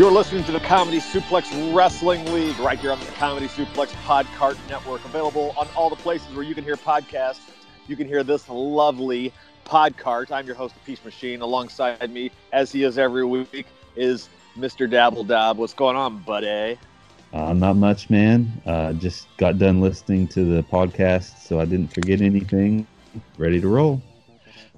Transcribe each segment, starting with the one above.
You're listening to the Comedy Suplex Wrestling League right here on the Comedy Suplex Podcart Network, available on all the places where you can hear podcasts. You can hear this lovely Podcart. I'm your host, the Peace Machine. Alongside me, as he is every week, is Mr. Dabble Dab. What's going on, buddy? Uh, not much, man. Uh, just got done listening to the podcast, so I didn't forget anything. Ready to roll.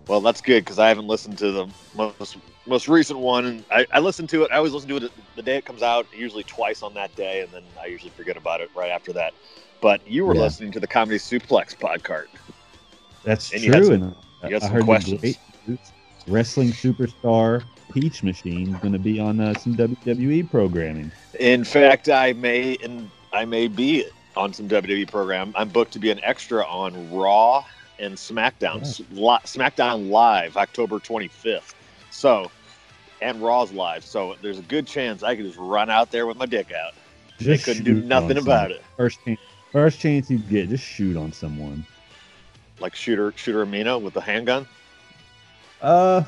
Well, that's good because I haven't listened to the most most recent one, and I, I listen to it. I always listen to it the day it comes out, usually twice on that day, and then I usually forget about it right after that. But you were Yeah. listening to the Comedy Suplex podcast. That's And you true. some- and you I heard questions. wrestling superstar Peach Machine is going to be on uh, some WWE programming. In fact, I may and I may be on some WWE program. I'm booked to be an extra on Raw and SmackDown. Yeah. SmackDown live October 25th. So, and Raw's live. So there's a good chance I could just run out there with my dick out. They couldn't do nothing about someone. it. First chance, first chance you get, just shoot on someone. Like shooter shooter Amino with the handgun. Uh,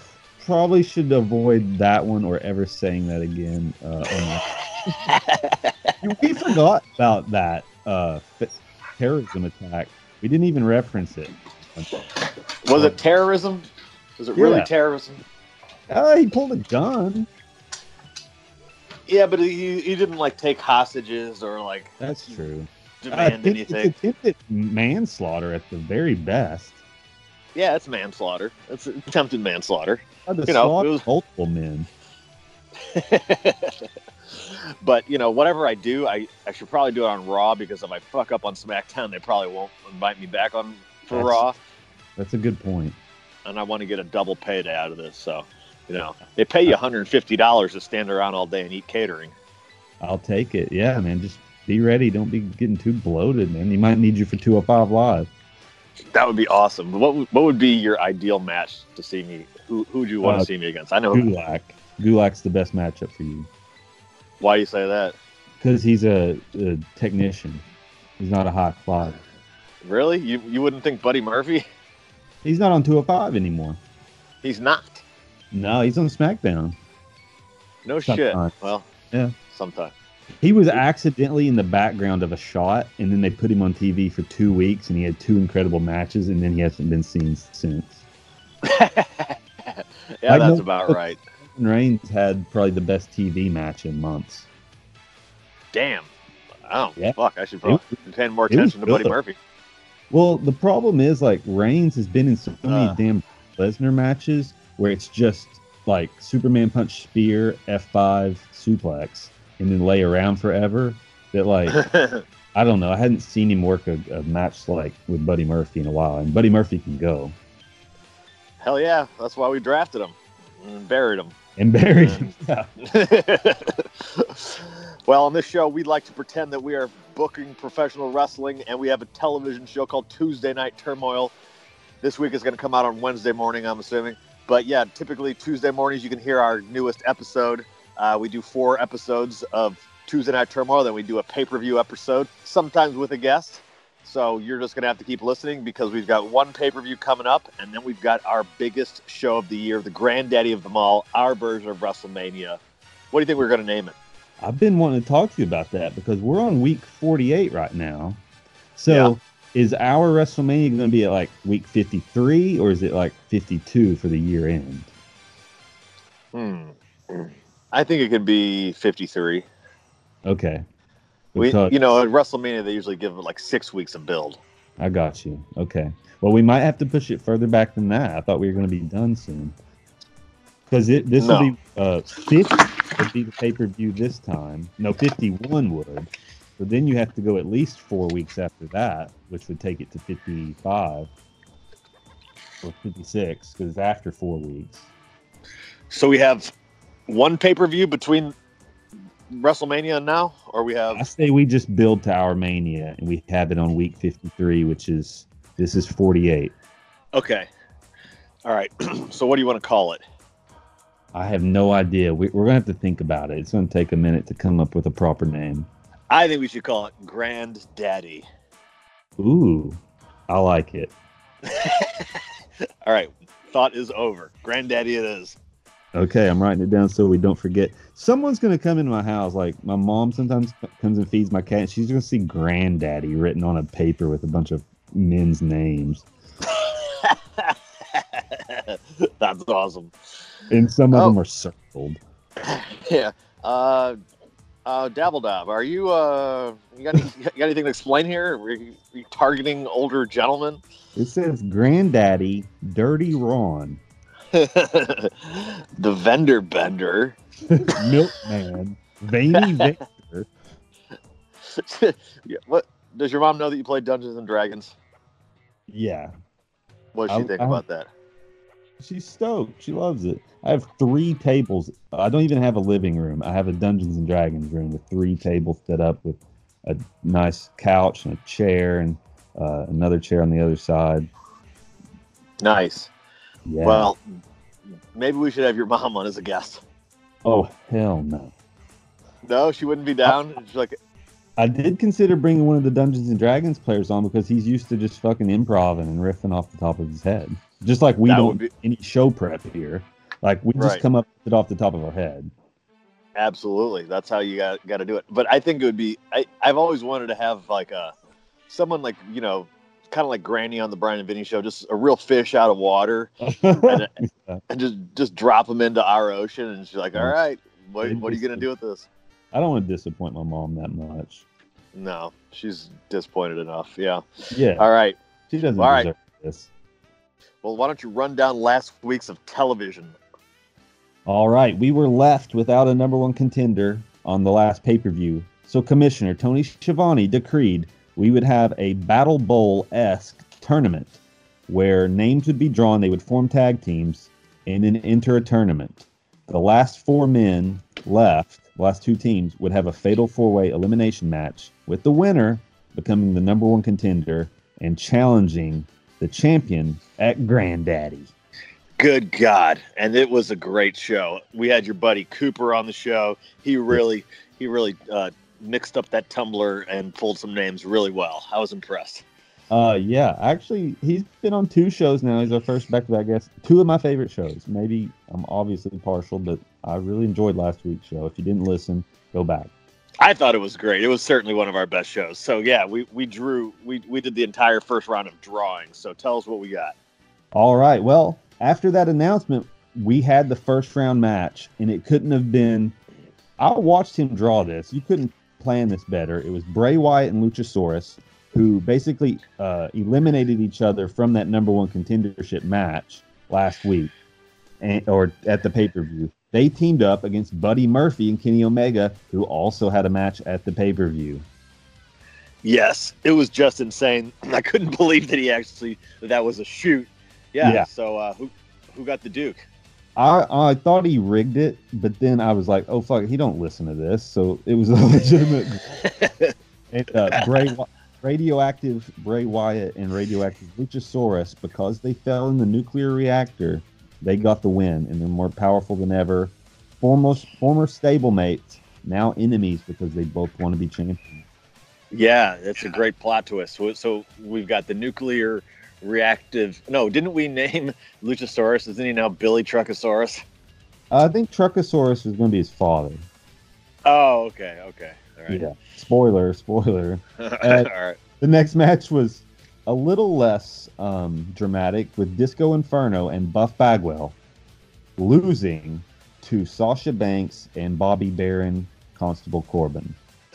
probably should avoid that one or ever saying that again. Uh, we forgot about that uh, terrorism attack. We didn't even reference it. Was it terrorism? Was it really terrorism? Oh, he pulled a gun. Yeah, but he, he didn't like take hostages or like That's true. demand Attempt- it's anything. attempted manslaughter at the very best. Yeah, it's manslaughter. It's attempted manslaughter. To You know, it was- multiple men. but you know, whatever I do, I, I should probably do it on Raw because if I fuck up on SmackDown, they probably won't invite me back on for That's- Raw, That's a good point. and I want to get a double payday out of this. So, you know, they pay you 150 dollars to stand around all day and eat catering. I'll take it. Yeah, man. Just be ready. Don't be getting too bloated, man. You might need you for 205 Live. That would be awesome. What would, what would be your ideal match to see me? Who who would you want Uh, to see me against? I know Gulak. Gulak's the best matchup for you why do you say that. because he's a, a technician. He's not a hot flyer. Really? You you wouldn't think Buddy Murphy? He's not on 205 anymore. He's not. No, he's on SmackDown. No shit. Well, Yeah. Sometime. He was accidentally in the background of a shot, and then they put him on TV for two weeks, and he had two incredible matches, and then he hasn't been seen since. yeah, I that's know- about right. Reigns had probably the best TV match in months. Damn. Oh Yeah. fuck! I should probably paying more attention to Buddy. Murphy. Well, the problem is like Reigns has been in so many Uh. damn Lesnar matches where it's just like Superman punch spear F5 suplex and then lay around forever. That like I don't know. I hadn't seen him work a, a match like with Buddy Murphy in a while, and Buddy Murphy can go Hell yeah! That's why we drafted him and buried him. and buried him. Yeah. well, on this show, we'd like to pretend that we are booking professional wrestling, and we have a television show called Tuesday Night Turmoil. This week is going to come out on Wednesday morning, I'm assuming. But yeah, typically Tuesday mornings you can hear our newest episode. Uh, we do four episodes of Tuesday Night Turmoil, then we do a pay per view episode, sometimes with a guest. So you're just going to have to keep listening because we've got one pay per view coming up, and then we've got our biggest show of the year, the granddaddy of them all, our version of WrestleMania. What do you think we're going to name it? I've been wanting to talk to you about that because we're on week 48 right now. So is our WrestleMania going to be at like week 53 or is it like 52 for the year end? Hmm. I think it could be 53. Okay. We, Because- you know, at WrestleMania they usually give it like six weeks of build. I got you. Okay. Well, we might have to push it further back than that. I thought we were going to be done soon. Because it this No. will be uh 50 would be the pay per view this time. No, 51 would. But then you have to go at least four weeks after that, which would take it to 55 or 56 because it's after four weeks. So we have one pay per view between WrestleMania and now, or we have I say we just build to our mania and we have it on week 53, which is this is 48. okay. All right. so what do you want to call it? I have no idea. We, we're gonna have to think about it. It's gonna take a minute to come up with a proper name. I think we should call it Granddaddy. Ooh, I like it. All right. Thought is over. Granddaddy it is. Okay, I'm writing it down so we don't forget. Someone's gonna come into my house. Like my mom sometimes comes and feeds my cat. And she's gonna see "Granddaddy" written on a paper with a bunch of men's names. That's awesome. And some of Oh. them are circled. Yeah. Uh, uh, Dabbledob, are you uh, you got, any, you got anything to explain here? Are you, are you targeting older gentlemen? It says "Granddaddy, Dirty Ron, the vendor bender. Milkman, Veiny Victor." yeah, what does your mom know that you play Dungeons and Dragons? Yeah, What does she I- think I- about that? She's stoked. She loves it. I have three tables. I don't even have a living room. I have a Dungeons and Dragons room with three tables set up with a nice couch and a chair and uh, another chair on the other side. Nice. Yeah. Well, maybe we should have your mom on as a guest. oh hell no. No, she wouldn't be down. She's like, I did consider bringing one of the Dungeons and Dragons players on because he's used to just fucking improving and riffing off the top of his head. Just like we That don't be- do any show prep here. Like we just Right. come up with it off the top of our head. Absolutely, that's how you got got to do it. But I think it would be. I I've always wanted to have like a someone like you know, kind of like Granny on the Bryan and Vinny show, just a real fish out of water, and, and just just drop them into our ocean, and she's like, "All right, what what are you gonna do with this?" I don't want to disappoint my mom that much. No, she's disappointed enough. Yeah. Yeah, All right. she doesn't all right. deserve this. Well, why don't you run down last week's of television? All right, we were left without a number one contender on the last pay per view. So Commissioner Tony Schiavone decreed we would have a Battle Bowl esque tournament where names would be drawn. They would form tag teams and then enter a tournament. The last four men left, the last two teams, would have a fatal four way elimination match with the winner becoming the number one contender and challenging the champion at Granddaddy. Good God! And it was a great show. We had your buddy Cooper on the show. He really, he really uh, mixed up that tumbler and pulled some names really well. I was impressed. Uh, yeah, actually, he's been on two shows now. He's our first back-to-back guest. Two of my favorite shows. Maybe I'm obviously partial, but I really enjoyed last week's show. If you didn't listen, go back. I thought it was great. It was certainly one of our best shows. So yeah, we we drew. We we did the entire first round of drawing. So tell us what we got. All right. Well, after that announcement, we had the first round match, and it couldn't have been. I watched him draw this. You couldn't plan this better. It was Bray Wyatt and Luchasaurus, who basically uh, eliminated each other from that number one contendership match last week, and, or at the pay per view. They teamed up against Buddy Murphy and Kenny Omega, who also had a match at the pay per view. Yes, it was just insane. I couldn't believe that he actually that, that was a shoot. Yeah. Yeah. So uh, who who got the Duke? I I thought he rigged it, but then I was like, oh fuck, he don't listen to this, so it was a legitimate. and, uh, Bray, radioactive Bray Wyatt and radioactive Luchasaurus, because they fell in the nuclear reactor, they got the win, and they're more powerful than ever. Former former stablemates, now enemies because they both want to be champions. Yeah, that's a great plot twist. So, so we've got the nuclear reactive. No, didn't we name Luchasaurus? Isn't he now Billy Truckosaurus? I think Truckosaurus is going to be his father. Oh, okay, okay, all right. Yeah. Spoiler, spoiler. all uh, right. The next match was a little less um, dramatic with Disco Inferno and Buff Bagwell losing to Sasha Banks and Bobby Baron Constable Corbin.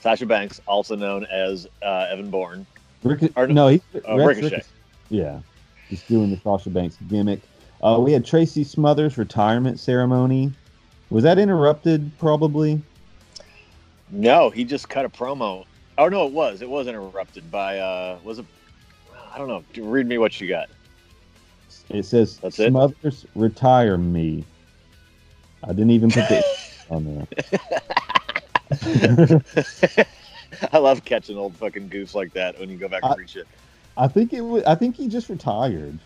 Sasha Banks, also known as uh, Evan Bourne. Rico- Or- no, he's uh, Rex Ricochet. Yeah, he's doing the Sasha Banks gimmick. Uh, we had Tracy Smothers' retirement ceremony. Was that interrupted? Probably. No, he just cut a promo. Oh no, it was. It was interrupted by. uh Was it? I don't know. Read me what you got. It says That's it? Smothers retire me. I didn't even put the on there. I love catching old fucking goofs like that when you go back and I- read shit. I think it was. I think he just retired.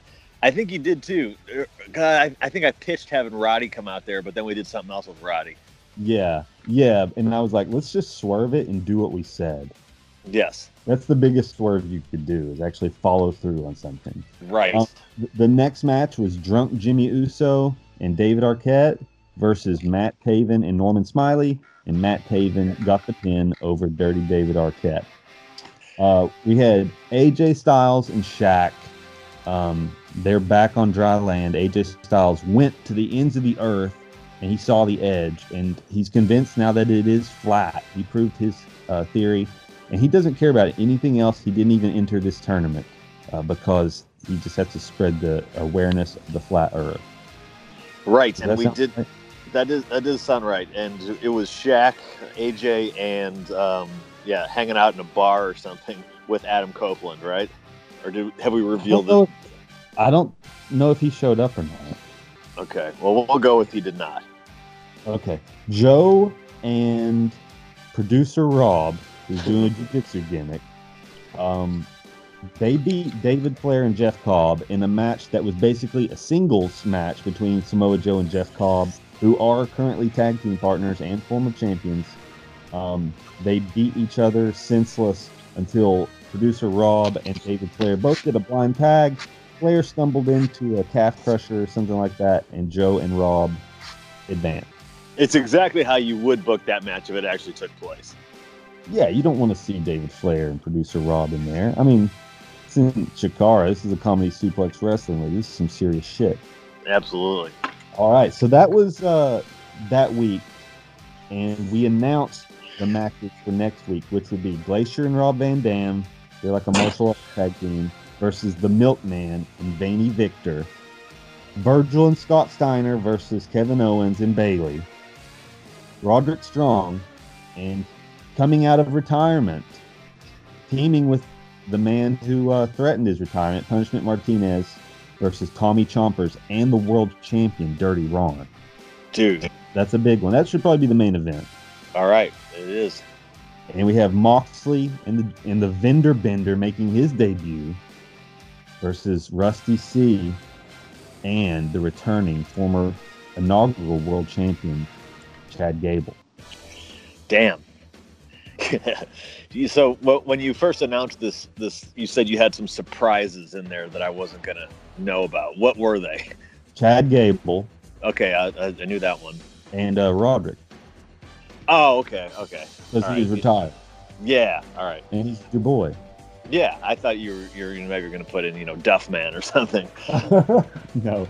I think he did too. Uh, God, I, I think I pitched having Roddy come out there, but then we did something else with Roddy. Yeah, yeah. And I was like, let's just swerve it and do what we said. Yes. That's the biggest swerve you could do is actually follow through on something. Right. Um, th- the next match was Drunk Jimmy Uso and David Arquette versus Matt Taven and Norman Smiley, and Matt Taven got the pin over Dirty David Arquette. Uh, we had AJ Styles and Shaq. Um, they're back on dry land. AJ Styles went to the ends of the earth and he saw the edge, and he's convinced now that it is flat. He proved his uh, theory, and he doesn't care about anything else. He didn't even enter this tournament uh, because he just has to spread the awareness of the flat earth. right. Does And we did right? that is that does sound right. And it was Shaq, AJ, and um, yeah, hanging out in a bar or something with Adam Copeland, right? Or do have we I don't, revealed know if, I don't know if he showed up or not. Okay. Well, we'll go with he did not. Okay. Joe and producer Rob, who's doing a jiu-jitsu gimmick, um, they beat David Flair and Jeff Cobb in a match that was basically a singles match between Samoa Joe and Jeff Cobb, who are currently tag team partners and former champions. Um, they beat each other senseless until producer Rob and David Flair both did a blind tag. Flair stumbled into a calf crusher or something like that, and Joe and Rob advanced. It's exactly how you would book that match if it actually took place. Yeah, you don't want to see David Flair and producer Rob in there. I mean, it's in Chikara. This is a comedy suplex wrestling league. This is some serious shit. Absolutely. All right, so that was uh, that week, and we announced the matches for next week, which would be Glacier and Rob Van Dam. They're like a martial arts tag team versus the Milkman and Veiny Victor. Virgil and Scott Steiner versus Kevin Owens and Bayley. Roderick Strong, and coming out of retirement, teaming with the man who uh, threatened his retirement, Punishment Martinez, versus Tommy Chompers and the world champion Dirty Ron. Dude. That's a big one. That should probably be the main event. All right. It is. And we have Moxley and the and the Vendor Bender making his debut versus Rusty C and the returning former inaugural world champion Chad Gable. Damn. So wh- when you first announced this, this you said you had some surprises in there that I wasn't gonna know about. What were they? Chad Gable Okay, I, I, knew that one. and uh, Roderick Oh, okay, okay. because All he was right. retired Yeah, all right. and he's your boy. Yeah, I thought you were you were maybe going to put in you know Duff Man or something. no,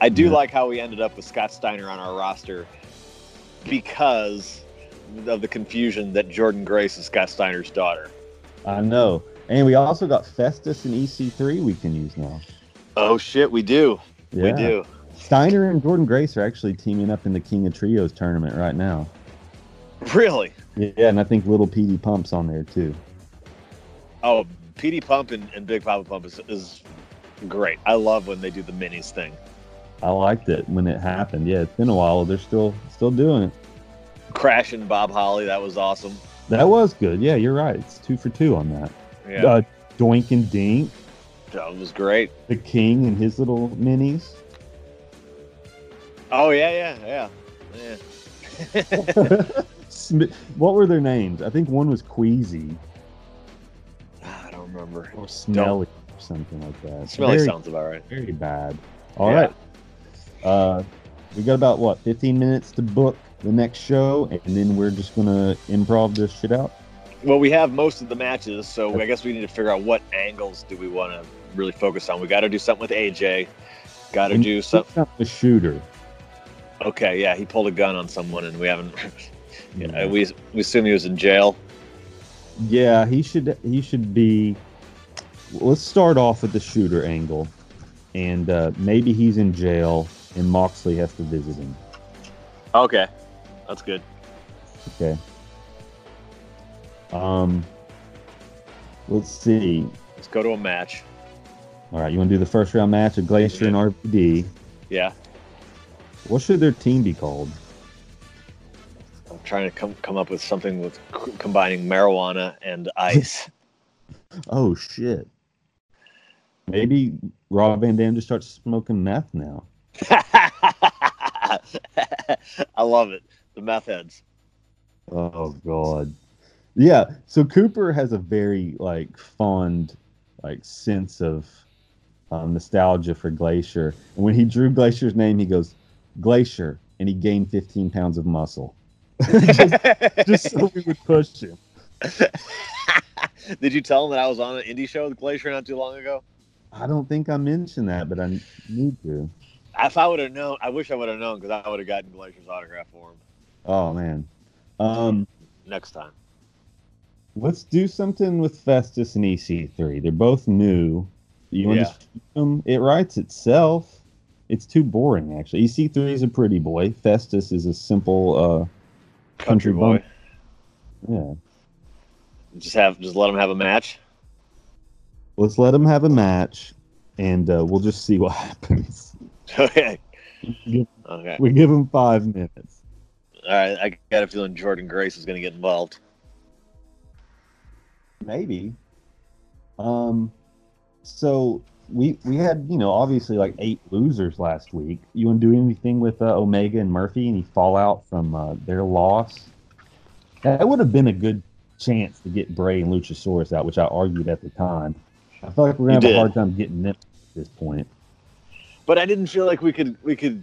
I do Yeah. like how we ended up with Scott Steiner on our roster because of the confusion that Jordynne Grace is Scott Steiner's daughter. I know. And we also got Festus and EC3 we can use now. Oh shit, we do. We do. Steiner and Jordynne Grace are actually teaming up in the King of Trios tournament right now. Really? Yeah, and I think Little PD Pump's on there too. Oh, PD Pump and, and Big Papa Pump is, is great. I love when they do the minis thing. I liked it when it happened. Yeah, it's been a while. They're still still doing it. Crashing Bob Holly, that was awesome. That was good. Yeah, you're right. It's two for two on that. Yeah, Uh, Doink and Dink, that was great. the King and his little minis. Oh yeah, yeah, yeah, yeah. What were their names? I think one was Queasy I don't remember. or Smelly or something like that. Smelly very, sounds about right. very bad. All Yeah. right. Uh, we got about what 15 minutes to book the next show, and then we're just gonna improv this shit out. Well, we have most of the matches, so I guess we need to figure out what angles do we want to really focus on. We got to do something with AJ. Got to do something. the shooter. Okay, yeah, he pulled a gun on someone, and we haven't. Yeah. yeah, we we assume he was in jail. Yeah, he should he should be. Let's start off with the shooter angle, and uh, maybe he's in jail, and Moxley has to visit him. Okay, that's good. Okay. Um. Let's see. Let's go to a match. All right, you want to do the first round match of Glacier and RVD? Yeah, What should their team be called? I'm trying to come come up with something with c- combining marijuana and ice. Oh shit. Maybe Rob Van Dam just starts smoking meth now. I love it. The meth heads. Oh god. Yeah. So Cooper has a very like fond like sense of um, nostalgia for Glacier. And when he drew Glacier's name, he goes Glacier, and he gained 15 pounds of muscle. just, just so we would push him. Did you tell him that I was on an indie show with Glacier not too long ago? I don't think I mentioned that, but I need to. If I would have known, I wish I would have known because I would have gotten Glacier's autograph for him. Oh man. Um, next time. Let's do something with Festus and EC3. They're both new. You want Yeah. to them? It writes itself. It's too boring, actually. EC3 is a pretty boy. Festus is a simple uh, Country country boy. bump. Yeah. Just have, just let him have a match. Let's let them have a match, and uh, we'll just see what happens. Okay. Okay. We give them five minutes. All right. I got a feeling Jordynne Grace is going to get involved. Maybe. Um, so we we had you know obviously like eight losers last week. You want to do anything with uh, Omega and Murphy? Any fallout from uh, their loss? That would have been a good chance to get Bray and Luchasaurus out, which I argued at the time. I feel like we're gonna have did. a hard time getting them at this point. But I didn't feel like we could we could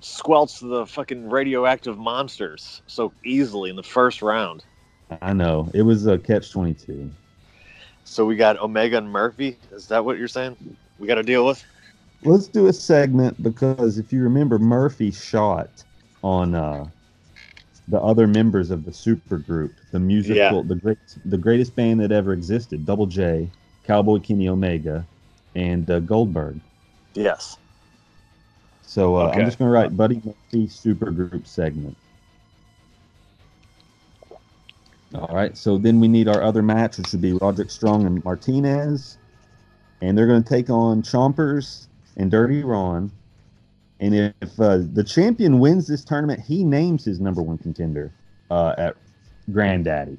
squelch the fucking radioactive monsters so easily in the first round. I know it was a catch twenty two. So we got Omega and Murphy. Is that what you're saying? We got to deal with. Let's do a segment because if you remember, Murphy shot on uh, the other members of the super group, the musical, Yeah. the great, the greatest band that ever existed, Double J, Cowboy Kenny Omega, and uh, Goldberg. Yes. So uh, Okay. I'm just going to write Buddy Murphy super group segment. All right. So then we need our other match, which would be Roderick Strong and Martinez, and they're going to take on Chompers and Dirty Ron. And if uh, the champion wins this tournament, he names his number one contender uh, at Granddaddy.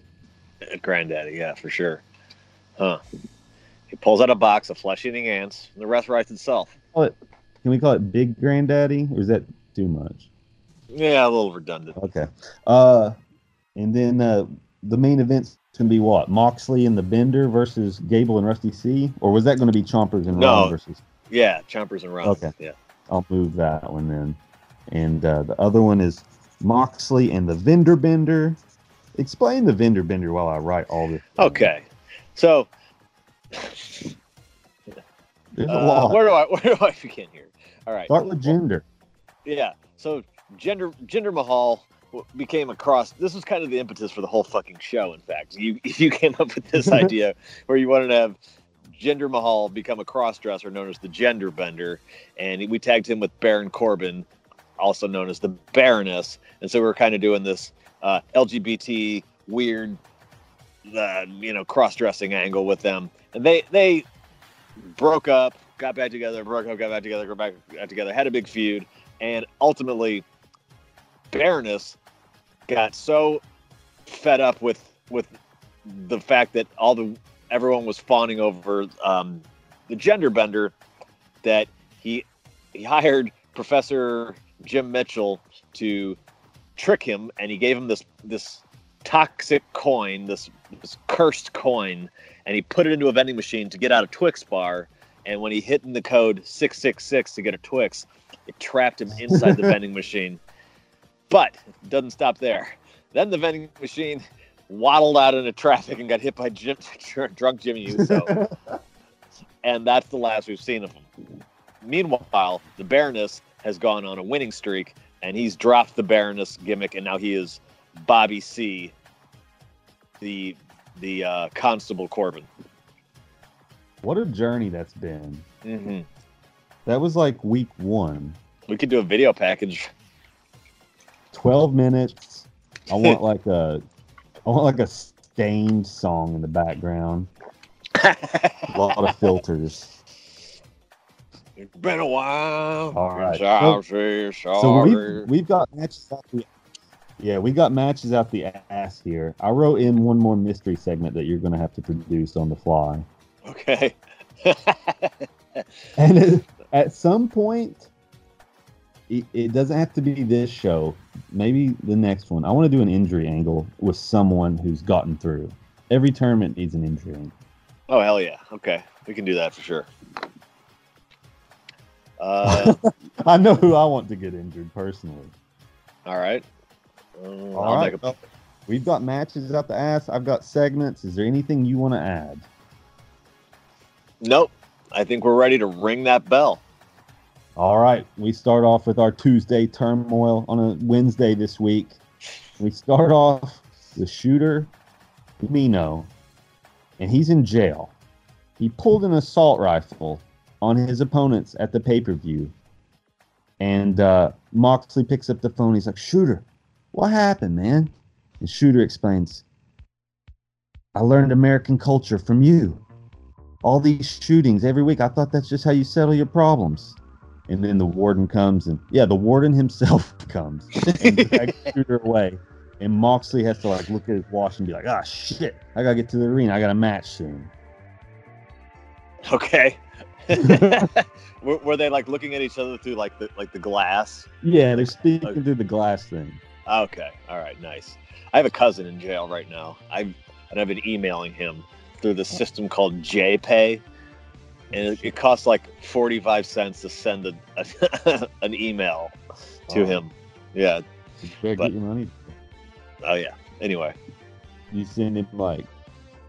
Uh, Granddaddy, yeah, for sure. Huh. He pulls out a box of flesh eating ants, and the rest writes itself. Can we call it Big Granddaddy, or is that too much? Yeah, a little redundant. Okay. Uh, and then uh, the main event's going to be what? Moxley and the Bender versus Gable and Rusty C? Or was that going to be Chompers and No. Ron versus? Yeah, Chompers and Ron. Okay. Yeah. I'll move that one then. And uh, the other one is Moxley and the Vendor Bender. Explain the Vendor Bender while I write all this. down. Okay. So There's a uh, lot. where do I where do I begin here? All right. Start with gender. Yeah. So gender Jinder Mahal became a cross. This was kind of the impetus for the whole fucking show. In fact, you you came up with this idea where you wanted to have Jinder Mahal become a cross dresser known as the Gender Bender, and we tagged him with Baron Corbin, also known as the Baroness. And so we are kind of doing this uh, LGBT weird, uh, you know, cross dressing angle with them, and they they broke up, got back together, broke up, got back together, got back together, had a big feud, and ultimately, Baroness got so fed up with with the fact that all the everyone was fawning over um, the gender bender that he he hired Professor Jim Mitchell to trick him, and he gave him this this toxic coin, this this cursed coin, and he put it into a vending machine to get out a Twix bar. And when he hit in the code six six six to get a Twix, it trapped him inside the vending machine. But it doesn't stop there. Then the vending machine waddled out into traffic and got hit by Jim, drunk Jimmy Uso. and that's the last we've seen of him. Meanwhile, the Baroness has gone on a winning streak, and he's dropped the Baroness gimmick, and now he is Bobby C, the the uh, Constable Corbin. What a journey that's been. Mm-hmm. That was like week one. We could do a video package. 12 minutes. I want like a I want like a stained song in the background. A lot of filters. It's been a while. All right. Sorry, So sorry. we've, we've got matches out the yeah, we got matches out the ass here. I wrote in one more mystery segment that you're going to have to produce on the fly. Okay. And at, at some point, it, it doesn't have to be this show. Maybe the next one. I want to do an injury angle with someone who's gotten through. Every tournament needs an injury angle. Oh hell yeah! Okay, we can do that for sure. Uh, I know who I want to get injured personally. all right. Um, All right. a- We've got matches out the ass. I've got segments. Is there anything you want to add? Nope. I think we're ready to ring that bell. All right. We start off with our Tuesday turmoil on a Wednesday this week. We start off with shooter Mino, and he's in jail. He pulled an assault rifle on his opponents at the pay per view. And uh, Moxley picks up the phone. He's like, Shooter, what happened, man? And Shooter explains, I learned American culture from you. All these shootings every week. I thought that's just how you settle your problems. And then the warden comes, and yeah, the warden himself comes and drags Shooter away. And Moxley has to like look at his watch and be like, ah, shit, I gotta get to the arena. I got a match soon. Okay. were, were they like looking at each other through like the like the glass? Yeah, they're speaking Okay. through the glass thing. Okay. All right. Nice. I have a cousin in jail right now. I've and I've been emailing him through the system called JPay, and it, it costs like forty five cents to send a, an email to Oh, him. Yeah. you better but- get your money. Oh yeah. Anyway. You send him like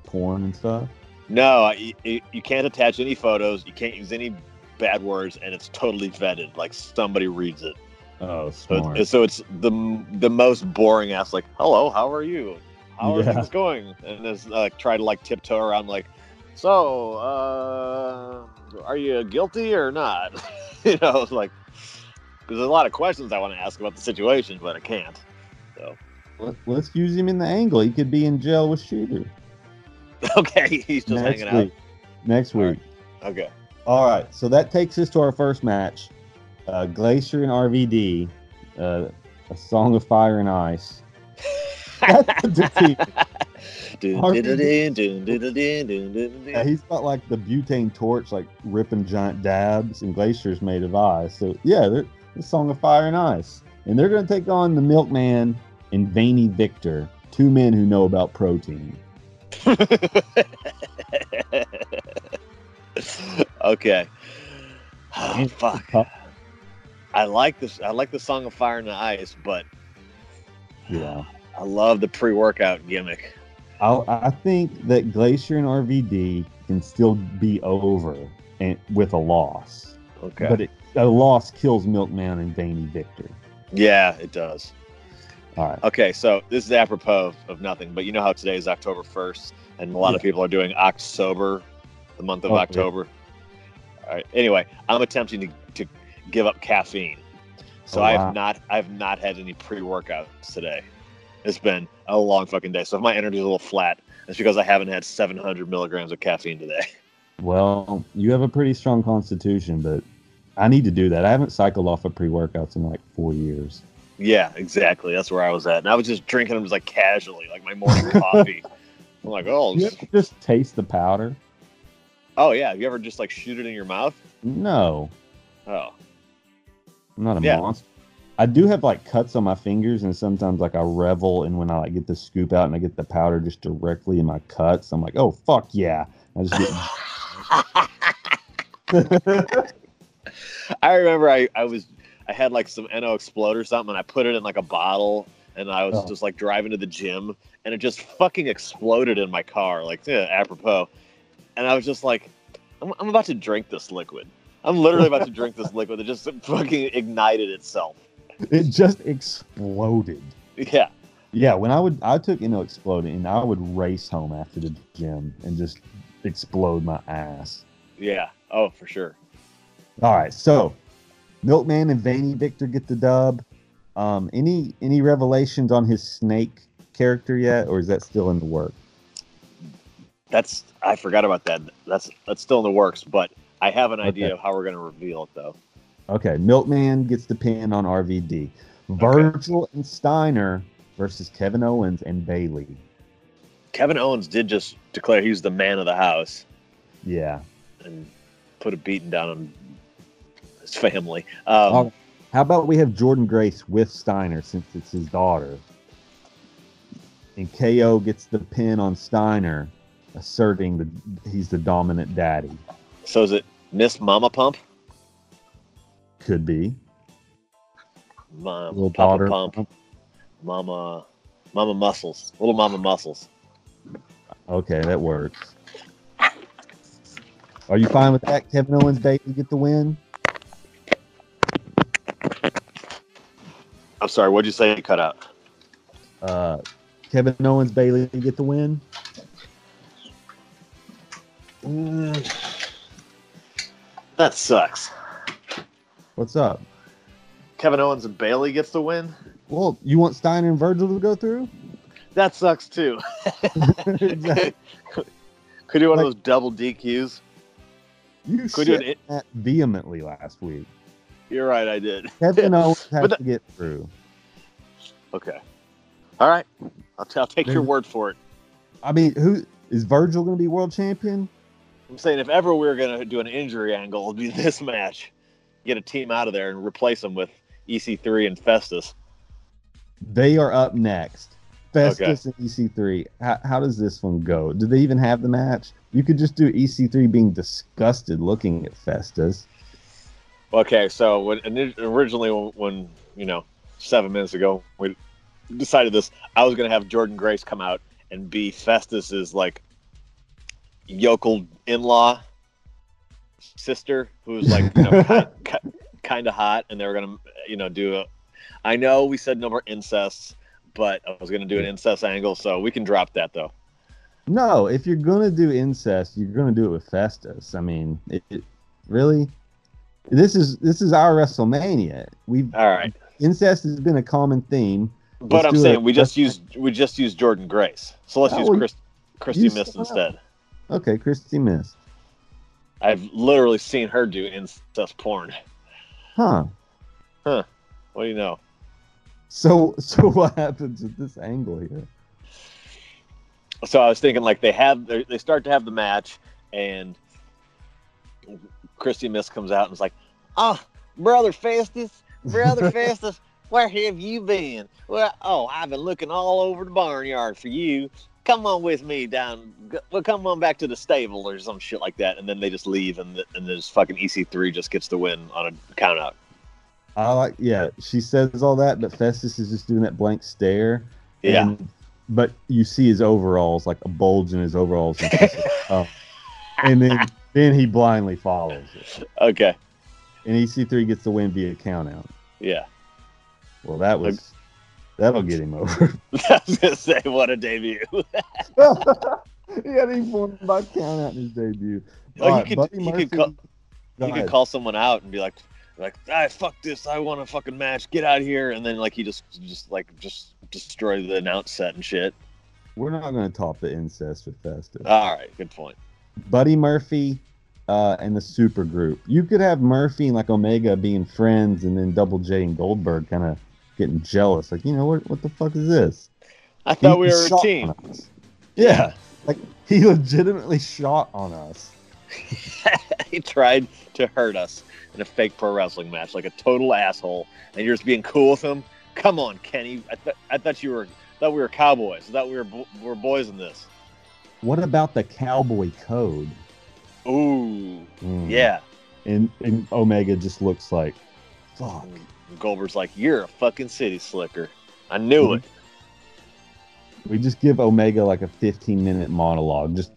porn and stuff. No, I- you, you can't attach any photos. You can't use any bad words, and it's totally vetted. Like somebody reads it. Oh, So, smart. it's, so it's the the most boring ass. Like, hello, how are you? How are Yeah. things going? And it's like try to like tiptoe around. Like, so uh, are you guilty or not? you know, it's like because there's a lot of questions I want to ask about the situation, but I can't. So Let, let's use him in the angle. He could be in jail with Shooter okay, he's just next hanging week. Next week. out. Okay. All right, so that takes us to our first match: uh, Glacier and RVD, uh, a Song of Fire and Ice. Yeah, he's got like the butane torch, like ripping giant dabs, and glaciers made of ice. So yeah, the song of fire and ice, and they're gonna take on the Milkman and Veiny Victor, two men who know about protein. okay. Oh, fuck. I like this. I like the song of fire and ice, but yeah, I love the pre-workout gimmick. I, I think that Glacier and RVD can still be over and with a loss, Okay. but it, a loss kills Milkman and Veiny Victor. yeah, it does. All right. Okay, so this is apropos of, nothing, but you know how today is October first, and a lot of people are doing October, the month of Oh, yeah. October. All right. Anyway, I'm attempting to, to give up caffeine, so Oh, I have not I've not had any pre-workouts today. It's been a long fucking day, so if my energy is a little flat, it's because I haven't had 700 milligrams of caffeine today. Well, you have a pretty strong constitution, but I need to do that. I haven't cycled off of pre workouts in like four years. yeah, exactly. That's where I was at, and I was just drinking them just like casually, like my morning coffee. I'm like, oh, You ever just taste the powder? oh yeah. Have you ever just like shoot it in your mouth? No, Oh, I'm not a Yeah. monster. I do have like cuts on my fingers, and sometimes like I revel in when I like get the scoop out and I get the powder just directly in my cuts. I'm like, oh fuck yeah! I just get I remember I, I was I had like some NO explode or something and I put it in like a bottle and I was Oh. just like driving to the gym and it just fucking exploded in my car like yeah, apropos and I was just like I'm, I'm about to drink this liquid I'm literally about to drink this liquid It just fucking ignited itself it just exploded. yeah Yeah, when I would I took Inno exploding and I would race home after the gym and just explode my ass. yeah oh for sure All right, so Milkman and Veiny Victor get the dub. Um, any any revelations on his snake character yet, or is that still in the work? that's I forgot about that that's that's still in the works but I have an idea Okay. of how we're gonna reveal it though Okay, Milkman gets the pin on RVD. Virgil and Steiner versus Kevin Owens and Bayley. Kevin Owens did just declare he was the man of the house Yeah, and put a beating down on his family. Um. How about we have Jordynne Grace with Steiner since it's his daughter? And KO gets the pin on Steiner, asserting that he's the dominant daddy. So is it Miss Mama Pump? Could be. Mom, Little Papa daughter. Pump, Mama, Mama Muscles, little Mama Muscles. Okay, that works. Are you fine with that? Kevin Owens baby get the win? I'm sorry, what'd you say? Cut out. Uh, Kevin Owens Bayley get the win? Mm, that sucks. What's up? Kevin Owens and Bayley gets the win. Well, you want Steiner and Virgil to go through? That sucks too. Exactly. Could do one of those double DQs. You Could do it. that vehemently last week. You're right, I did. Kevin Owens has the- to get through. Okay. All right. I'll, t- I'll take your word for it. I mean, who is Virgil going to be world champion? I'm saying if ever we are going to do an injury angle, it'll be this match. Get a team out of there and replace them with EC3 and Festus. They are up next. Festus and EC3. How, how does this one go? Do they even have the match? You could just do EC3 being disgusted looking at Festus. Okay, so when originally when, you know seven minutes ago we decided this, I was going to have Jordynne Grace come out and be Festus's like yokel in-law sister, who's like you know kind, of hot, and they were to you know do a. I know we said no more incest, but I was to do an incest angle, so we can drop that though. No, if you're to do incest, you're to do it with Festus. I mean, it, it, really? This is this is our WrestleMania. We've All right, incest has been a common theme. but Let's I'm saying it. we just Let's- used we just used Jordynne Grace, so let's Oh, use Chris, Christy Mist instead. Okay, Christy missed. I've literally seen her do incest porn. Huh. Huh. What do you know? So so what happens with this angle here? So I was thinking like they have they they start to have the match and Christy Miss comes out and is like, "Oh, brother Festus, brother Festus, where have you been? Well, oh, I've been looking all over the barnyard for you. Come on with me down. Well, come on back to the stable or some shit like that." And then they just leave and the, and this fucking EC3 just gets the win on a count out. I like yeah, she says all that, but Festus is just doing that blank stare. Yeah. And, but you see his overalls, like a bulge in his overalls. And, oh. and then then he blindly follows it. Okay. And EC3 gets the win via count out. Yeah. Well, that was that'll get him over. I was gonna say what a debut. he had him won by count out in his debut. Oh, All you could- you could call- you could call someone out and be like, like, ah, fuck this, I want a fucking match, get out of here, and then like he just, just like, just destroy the announce set and shit. We're not going to top the incest with Festus. All right, good point. Buddy Murphy uh, and the super group. You could have Murphy and like Omega being friends, and then Double J and Goldberg kind of getting jealous. Like, you know what? What the fuck is this? I thought we were a team. Yeah, like he legitimately shot on us. he tried to hurt us in a fake pro wrestling match, like a total asshole, and you're just being cool with him. Come on, Kenny. I, th- I thought you were, thought we were cowboys. I thought we were, bo- we were boys in this. What about the cowboy code? Ooh, Mm. yeah. And, and Omega just looks like, fuck. Goldberg's like, you're a fucking city slicker. I knew it. We just give Omega like a 15 minute monologue. Just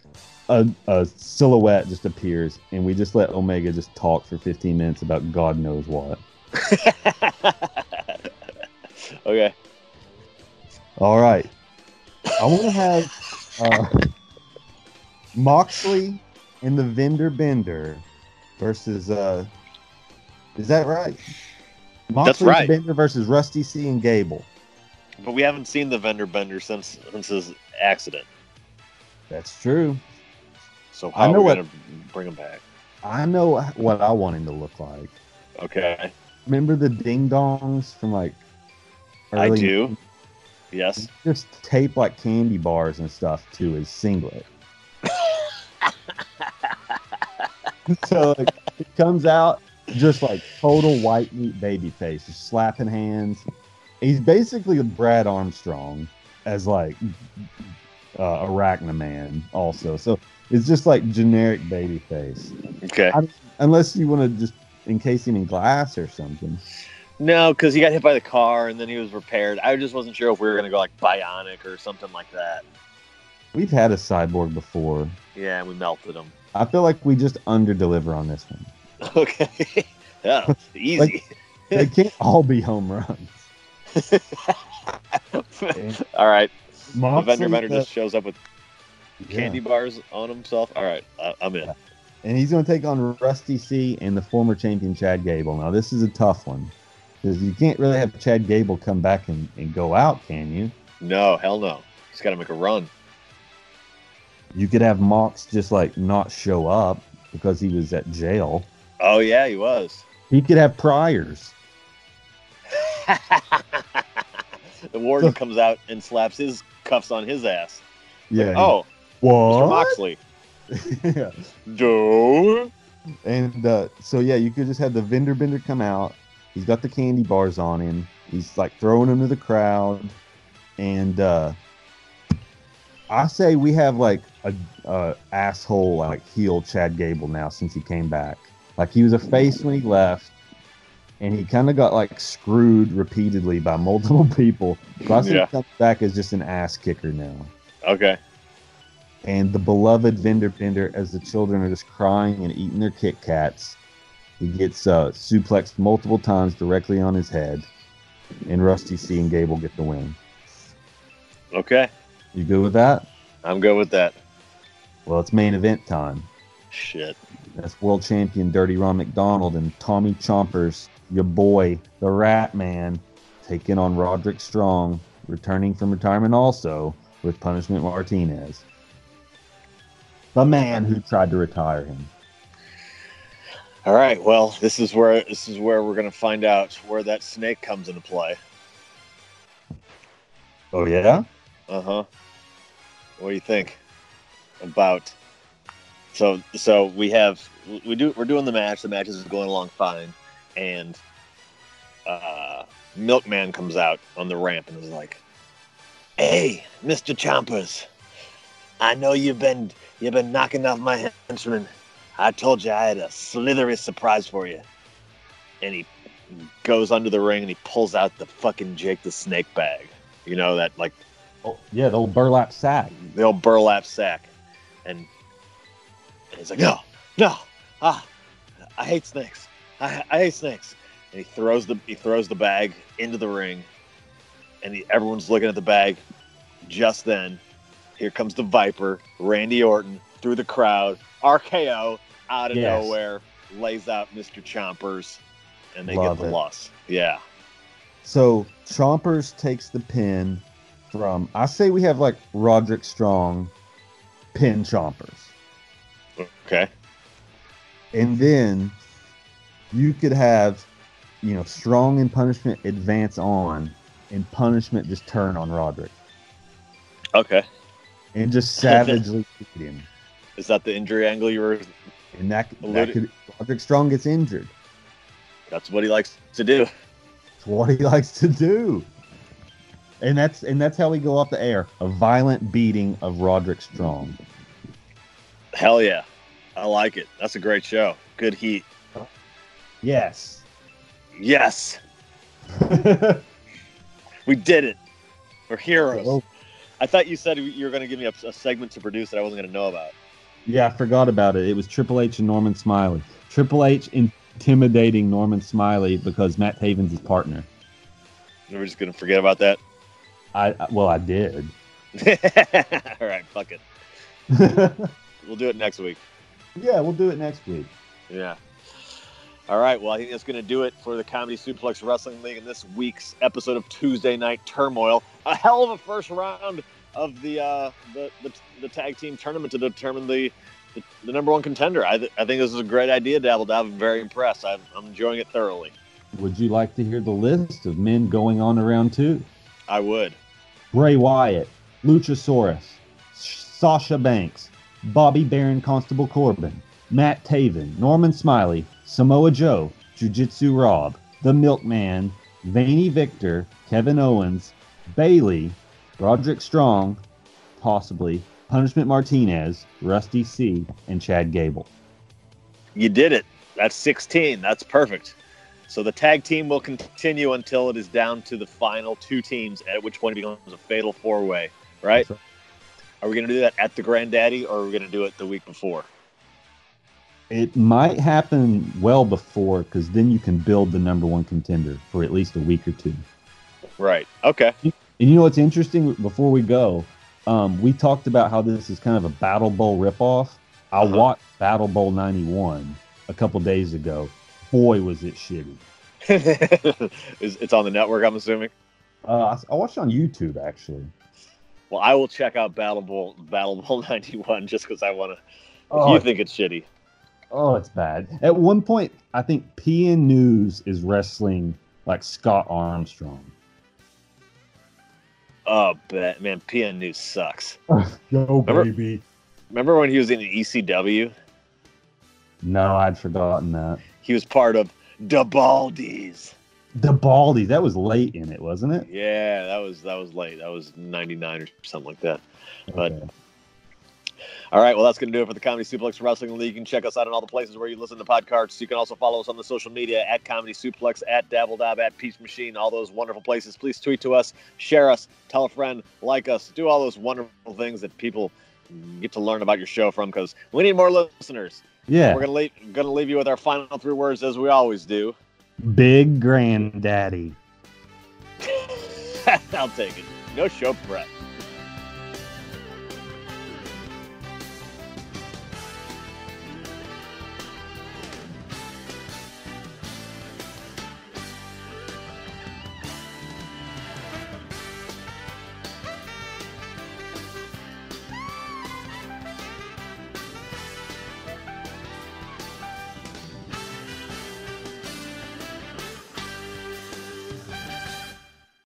a, a silhouette just appears, and we just let Omega just talk for 15 minutes about God knows what. okay. All right. I want to have uh, Moxley and the Vendor Bender versus. Uh, is that right? Moxley right. Bender versus Rusty C and Gable. But we haven't seen the vendor bender since since his accident. That's true. So I know are we what- gonna bring him back? I know what I want him to look like. Okay, Remember the ding dongs from like. I do. Yes. Just tape like candy bars and stuff to his singlet. so like, he comes out just like total white meat baby face, just slapping hands. He's basically a Brad Armstrong as like uh, Arachna Man, also. So it's just like generic baby face. Okay. I, unless you want to just encase him in glass or something. No, because he got hit by the car and then he was repaired. I just wasn't sure if we were gonna go like bionic or something like that. We've had a cyborg before. Yeah, and we melted him. I feel like we just under deliver on this one. Okay. yeah, oh, easy. They can't all be home runs. All right. The Moxley, vendor vendor just shows up with yeah. candy bars on himself. All right, I, I'm in. and he's going to take on Rusty C and the former champion Chad Gable. Now, this is a tough one because you can't really have Chad Gable come back and, and go out, can you? No, hell no. He's got to make a run. You could have Mox just like not show up because he was at jail. Oh yeah, he was. He could have priors. the warden comes out and slaps his cuffs on his ass. Yeah. Oh, Mr. what? Moxley. yeah. And uh, so yeah, you could just have the vendor bender come out. He's got the candy bars on him. He's like throwing them to the crowd, and uh, I say we have like a, a asshole like heel Chad Gable now since he came back. Like he was a face when he left, and he kind of got like screwed repeatedly by multiple people. So I Yeah. comes back as just an ass kicker now. Okay. And the beloved vendor bender, as the children are just crying and eating their Kit Kats, he gets uh, suplexed multiple times directly on his head, and Rusty C and Gable get the win. Okay. You good with that? I'm good with that. Well, it's main event time. Shit. That's world champion Dirty Ron McDonald and Tommy Chompers, your boy, the Rat Man, taking on Roderick Strong, returning from retirement also with Punishment Martinez. The man who tried to retire him. All right. Well, this is where this is where we're gonna find out where that snake comes into play. Oh, yeah? Uh huh. What do you think about? So so we have we do we're doing the match. The match is going along fine, and uh, Milkman comes out on the ramp and is like, "Hey, Mister Chompers, I know you've been you've been knocking off my henchmen. I told you I had a slithery surprise for you." And he goes under the ring and he pulls out the fucking Jake the Snake bag. You know that like Oh, yeah, the old burlap sack. the old burlap sack, and he's like, "No, no, ah, I hate snakes. I, I hate snakes." And he throws the he throws the bag into the ring, and he, everyone's looking at the bag. Just then, here comes the Viper, Randy Orton, through the crowd, RKO out of Yes. nowhere, lays out Mr. Chompers, and they Love get the it. loss. Yeah, So Chompers takes the pin from, I say we have like Roderick Strong pin Chompers. Okay, And then you could have, you know, Strong and Punishment advance on and Punishment just turn on Roderick okay. and just savagely beat him. Is that the injury angle you were? And that, that could, Roderick Strong gets injured. That's what he likes to do. It's what he likes to do. And that's and that's how we go off the air. A violent beating of Roderick Strong. Hell yeah. I like it. That's a great show. Good heat. Yes. Yes. We did it. We're heroes. Oh, I thought you said you were going to give me a, a segment to produce that I wasn't going to know about. yeah, I forgot about it. It was Triple H and Norman Smiley. Triple H intimidating Norman Smiley because Matt Taven's his partner. We're just going to forget about that. I- well, I did. All right, fuck it. We'll do it next week. Yeah, we'll do it next week. Yeah. All right. Well, I think that's going to do it for the Comedy Suplex Wrestling League in this week's episode of Tuesday Night Turmoil. A hell of a first round of the uh, the, the, the tag team tournament to determine the the, the number one contender. I, th- I think this is a great idea, Dabble Dab. I'm very impressed. I'm, I'm enjoying it thoroughly. Would you like to hear the list of men going on around two? I would. Bray Wyatt, Luchasaurus, Sasha Banks, Bobby Baron Constable Corbin, Matt Taven, Norman Smiley, Samoa Joe, Jiu Jitsu Rob, The Milkman, Veiny Victor, Kevin Owens, Bayley, Roderick Strong, possibly, Punishment Martinez, Rusty C, and Chad Gable. You did it. That's 16. That's perfect. So the tag team will continue until it is down to the final two teams, at which point it becomes a fatal four way, right? That's Are we going to do that at the Granddaddy or are we going to do it the week before? It might happen well before because then you can build the number one contender for at least a week or two. Right. Okay. And you know what's interesting? Before we go, um, we talked about how this is kind of a Battle Bowl ripoff. I Uh-huh. watched Battle Bowl '91 a couple days ago. Boy, was it shitty. It's on the network, I'm assuming. Uh, I, I watched it on YouTube actually. Well, I will check out Battle Bowl, Battle Bowl 91 just because I want to. If Oh, you think it's shitty. oh, it's bad. At one point, I think PN News is wrestling like Scott Armstrong. Oh, bet, man, PN News sucks. Yo, Remember- baby. Remember when he was in ECW? No, I'd forgotten that. He was part of the Baldies. The Baldy, that was late in it, wasn't it? Yeah, that was that was late. That was 99 or something like that. But- Okay. All right, well, that's going to do it for the Comedy Suplex Wrestling League. You can check us out on all the places where you listen to podcasts. You can also follow us on the social media at Comedy Suplex, at Dabble Dab, at Peach Machine, all those wonderful places. Please tweet to us, share us, tell a friend, like us, do all those wonderful things that people get to learn about your show from because we need more listeners. yeah, We're to leave, going to leave you with our final three words as we always do. Big Granddaddy. I'll take it. No show prep.